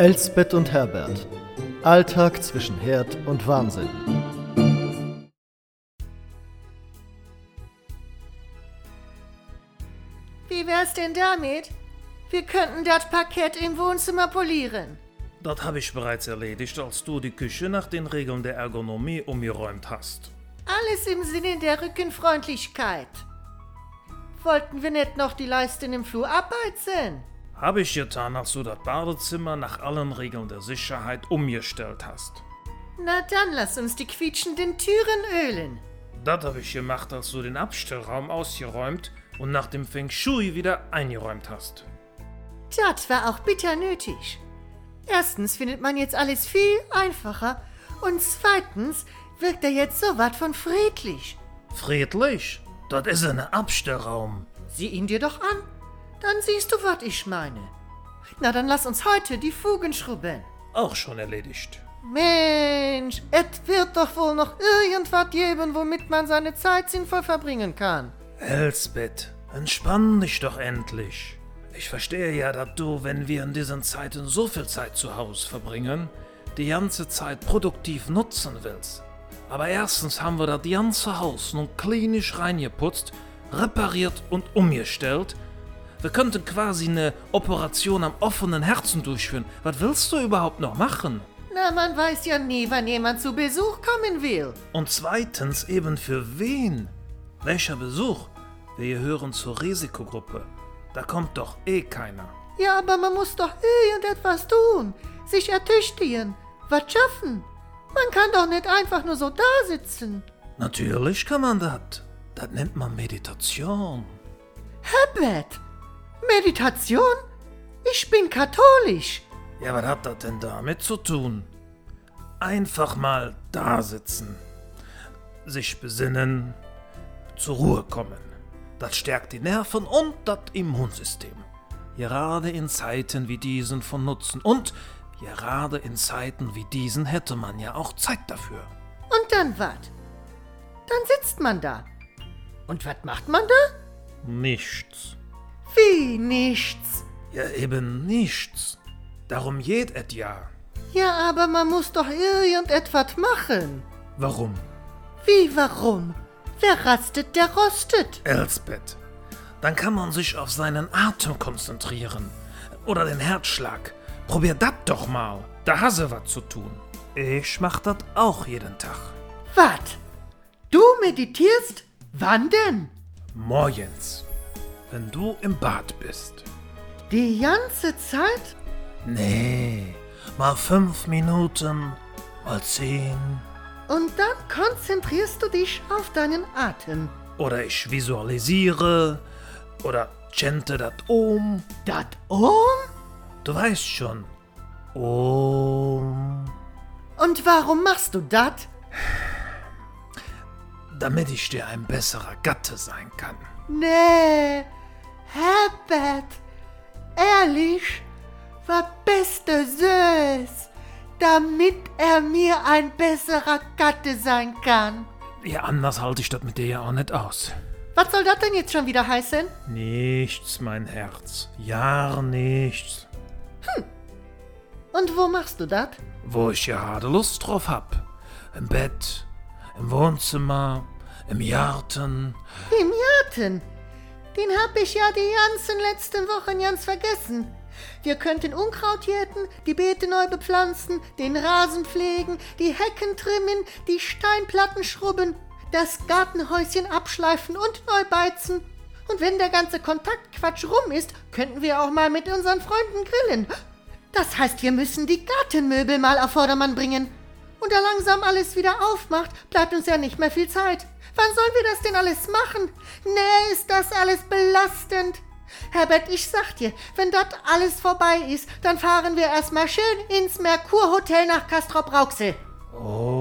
Elsbeth und Herbert. Alltag zwischen Herd und Wahnsinn. Wie wär's denn damit? Wir könnten das Parkett im Wohnzimmer polieren. Das habe ich bereits erledigt, als du die Küche nach den Regeln der Ergonomie umgeräumt hast. Alles im Sinne der Rückenfreundlichkeit. Wollten wir nicht noch die Leisten im Flur abheizen? Habe ich getan, als du das Badezimmer nach allen Regeln der Sicherheit umgestellt hast. Na dann lass uns die quietschenden Türen ölen. Das habe ich gemacht, als du den Abstellraum ausgeräumt und nach dem Feng Shui wieder eingeräumt hast. Das war auch bitter nötig. Erstens findet man jetzt alles viel einfacher und zweitens wirkt er jetzt so wat von friedlich. Friedlich? Das ist ein Abstellraum. Sieh ihn dir doch an. Dann siehst du, was ich meine. Na, dann lass uns heute die Fugen schrubben. Auch schon erledigt. Mensch, es wird doch wohl noch irgendwas geben, womit man seine Zeit sinnvoll verbringen kann. Elsbeth, entspann dich doch endlich. Ich verstehe ja, dass du, wenn wir in diesen Zeiten so viel Zeit zu Hause verbringen, die ganze Zeit produktiv nutzen willst. Aber erstens haben wir das ganze Haus nun klinisch reingeputzt, repariert und umgestellt. Wir könnten quasi eine Operation am offenen Herzen durchführen. Was willst du überhaupt noch machen? Na, man weiß ja nie, wann jemand zu Besuch kommen will. Und zweitens eben für wen? Welcher Besuch? Wir gehören zur Risikogruppe. Da kommt doch eh keiner. Ja, aber man muss doch irgendetwas tun. Sich ertüchtigen. Was schaffen. Man kann doch nicht einfach nur so da sitzen. Natürlich kann man das. Das nennt man Meditation. Herbert, Meditation? Ich bin katholisch. Ja, was hat das denn damit zu tun? Einfach mal da sitzen, sich besinnen, zur Ruhe kommen. Das stärkt die Nerven und das Immunsystem. Gerade in Zeiten wie diesen von Nutzen. Und gerade in Zeiten wie diesen hätte man ja auch Zeit dafür. Und dann was? Dann sitzt man da. Und was macht man da? Nichts. Wie nichts. Ja, eben nichts. Darum geht et ja. Ja, aber man muss doch irgendetwas machen. Warum? Wie warum? Wer rastet, der rostet. Elsbeth. Dann kann man sich auf seinen Atem konzentrieren. Oder den Herzschlag. Probier das doch mal. Da hast du was zu tun. Ich mach das auch jeden Tag. Was? Du meditierst? Wann denn? Morgens. Wenn du im Bad bist. Die ganze Zeit? Nee, mal fünf Minuten, mal zehn. Und dann konzentrierst du dich auf deinen Atem. Oder ich visualisiere. Oder chante das um. Das um? Du weißt schon. Um. Und warum machst du das? Damit ich dir ein besserer Gatte sein kann. Nee, Herbert, ehrlich, war beste Süß, damit er mir ein besserer Gatte sein kann. Ja, anders halte ich das mit dir ja auch nicht aus. Was soll das denn jetzt schon wieder heißen? Nichts, mein Herz. Ja, nichts. Und wo machst du das? Wo ich gerade Lust drauf hab. Im Bett, im Wohnzimmer, im Garten. Im Garten. Den hab ich ja die ganzen letzten Wochen ganz vergessen. Wir könnten Unkraut jäten, die Beete neu bepflanzen, den Rasen pflegen, die Hecken trimmen, die Steinplatten schrubben, das Gartenhäuschen abschleifen und neu beizen. Und wenn der ganze Kontaktquatsch rum ist, könnten wir auch mal mit unseren Freunden grillen. Das heißt, wir müssen die Gartenmöbel mal auf Vordermann bringen. Und da langsam alles wieder aufmacht, bleibt uns ja nicht mehr viel Zeit. Wann sollen wir das denn alles machen? Nee, ist das alles belastend. Herbert, ich sag dir, wenn das alles vorbei ist, dann fahren wir erstmal schön ins Merkurhotel nach Castrop Rauxel. Oh,